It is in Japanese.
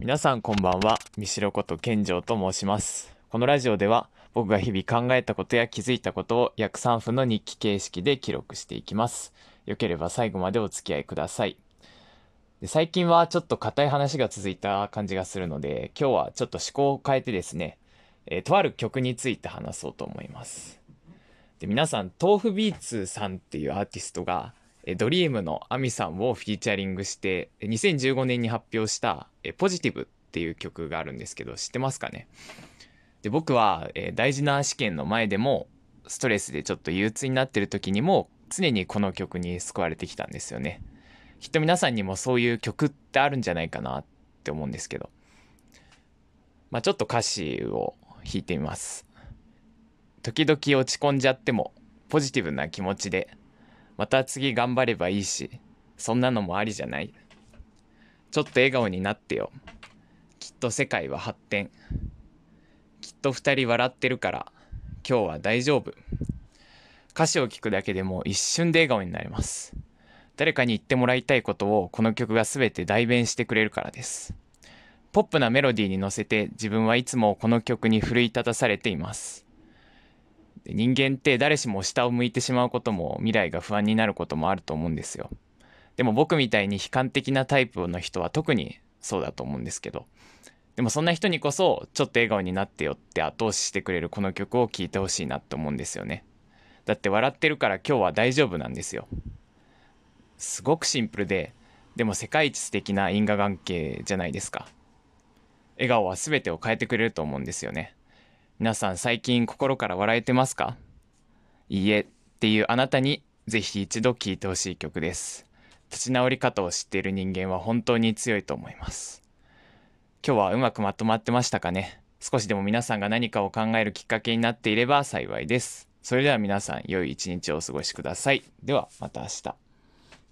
皆さんこんばんは、三代こと健城と申します。このラジオでは僕が日々考えたことや気づいたことを約3分の日記形式で記録していきます。よければ最後までお付き合いください。で最近はちょっと硬い話が続いた感じがするので、今日はちょっと思考を変えてですね、えーとある曲について話そうと思います。で皆さん、豆腐ビーツさんっていうアーティストが、ドリームのアミさんをフィーチャリングして、2015年に発表した、ポジティブっていう曲があるんですけど、知ってますかね？で、僕は、え大事な試験の前でも、ストレスでちょっと憂鬱になってる時にも、常にこの曲に救われてきたんですよね。きっと皆さんにもそういう曲ってあるんじゃないかなって思うんですけど。まあちょっと歌詞を弾いてみます。時々落ち込んじゃっても、ポジティブな気持ちで、また次頑張ればいいし、そんなのもありじゃない。ちょっと笑顔になってよ。きっと世界は発展。きっと二人笑ってるから、今日は大丈夫。歌詞を聞くだけでも一瞬で笑顔になります。誰かに言ってもらいたいことをこの曲が全て代弁してくれるからです。ポップなメロディーに乗せて自分はいつもこの曲に奮い立たされています。で人間って誰しも下を向いてしまうことも未来が不安になることもあると思うんですよ。でも僕みたいに悲観的なタイプの人は特にそうだと思うんですけど。でもそんな人にこそちょっと笑顔になってよって後押ししてくれるこの曲を聴いてほしいなって思うんですよね。だって笑ってるから今日は大丈夫なんですよ。すごくシンプルで、でも世界一素敵な因果関係じゃないですか。笑顔は全てを変えてくれると思うんですよね。皆さん最近心から笑えてますか？いいえっていうあなたにぜひ一度聴いてほしい曲です。立ち直り方を知っている人間は本当に強いと思います。今日はうまくまとまってましたかね？少しでも皆さんが何かを考えるきっかけになっていれば幸いです。それでは皆さん良い一日をお過ごしください。ではまた明日。